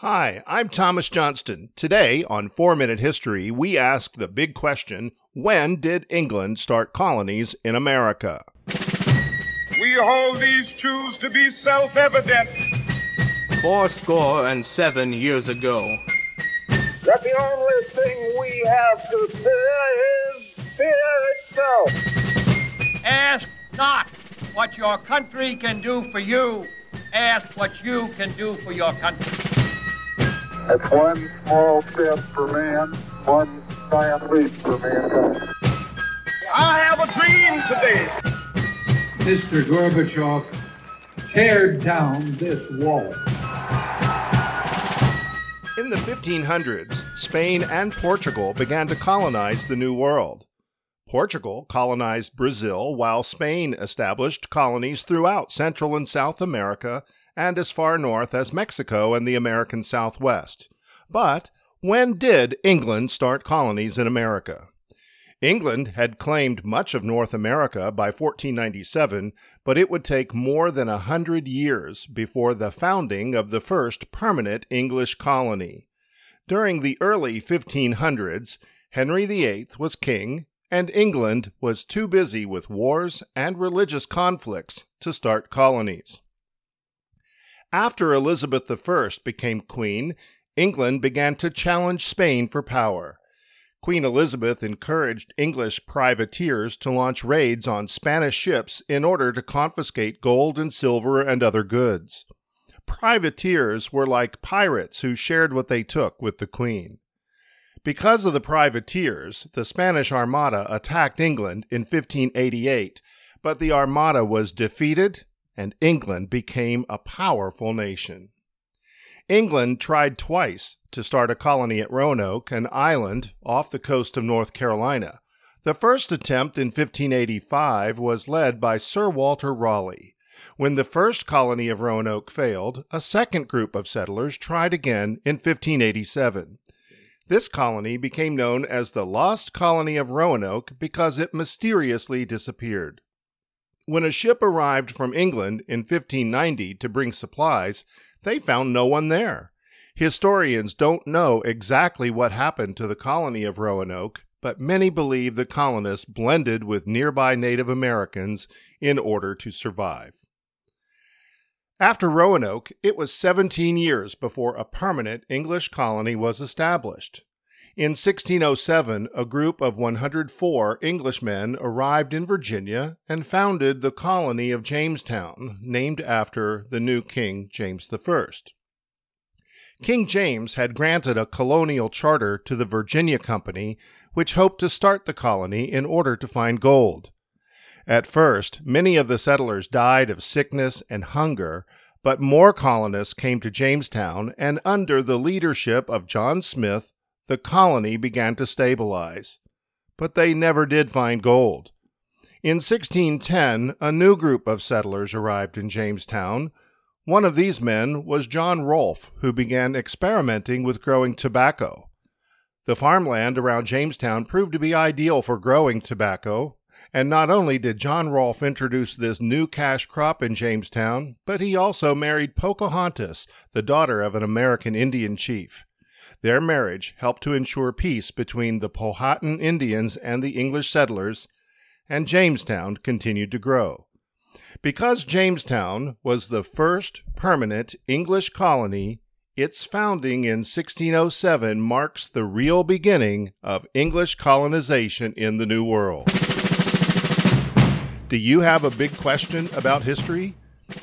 Hi, I'm Thomas Johnston. Today on 4 Minute History, we ask the big question when did England start colonies in America? We hold these truths to be self evident. Fourscore and seven years ago. That the only thing we have to fear is fear itself. Ask not what your country can do for you. Ask what you can do for your country. That's one small step for man, one giant leap for mankind. I have a dream today. Mr. Gorbachev, tear down this wall. In the 1500s, Spain and Portugal began to colonize the New World. Portugal colonized Brazil, while Spain established colonies throughout Central and South America and as far north as Mexico and the American Southwest. But when did England start colonies in America? England had claimed much of North America by 1497, but it would take more than a hundred years before the founding of the first permanent English colony. During the early 1500s, Henry VIII was king, and England was too busy with wars and religious conflicts to start colonies. After Elizabeth I became queen, England began to challenge Spain for power. Queen Elizabeth encouraged English privateers to launch raids on Spanish ships in order to confiscate gold and silver and other goods. Privateers were like pirates who shared what they took with the Queen. Because of the privateers, the Spanish Armada attacked England in 1588, but the Armada was defeated and England became a powerful nation. England tried twice to start a colony at Roanoke, an island off the coast of North Carolina. The first attempt in 1585 was led by Sir Walter Raleigh. When the first colony of Roanoke failed, a second group of settlers tried again in 1587. This colony became known as the Lost Colony of Roanoke because it mysteriously disappeared. When a ship arrived from England in 1590 to bring supplies, they found no one there. Historians don't know exactly what happened to the colony of Roanoke, but many believe the colonists blended with nearby Native Americans in order to survive. After Roanoke, it was 17 years before a permanent English colony was established. In 1607, a group of 104 Englishmen arrived in Virginia and founded the colony of Jamestown, named after the new King James I. King James had granted a colonial charter to the Virginia Company, which hoped to start the colony in order to find gold. At first, many of the settlers died of sickness and hunger, but more colonists came to Jamestown, and under the leadership of John Smith, the colony began to stabilize. But they never did find gold. In 1610, a new group of settlers arrived in Jamestown. One of these men was John Rolfe, who began experimenting with growing tobacco. The farmland around Jamestown proved to be ideal for growing tobacco, and not only did John Rolfe introduce this new cash crop in Jamestown, but he also married Pocahontas, the daughter of an American Indian chief. Their marriage helped to ensure peace between the Powhatan Indians and the English settlers, and Jamestown continued to grow. Because Jamestown was the first permanent English colony, its founding in 1607 marks the real beginning of English colonization in the New World. Do you have a big question about history?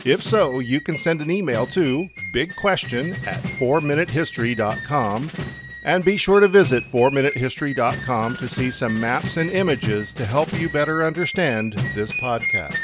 If so, you can send an email to bigquestion at 4minutehistory.com and be sure to visit 4minutehistory.com to see some maps and images to help you better understand this podcast.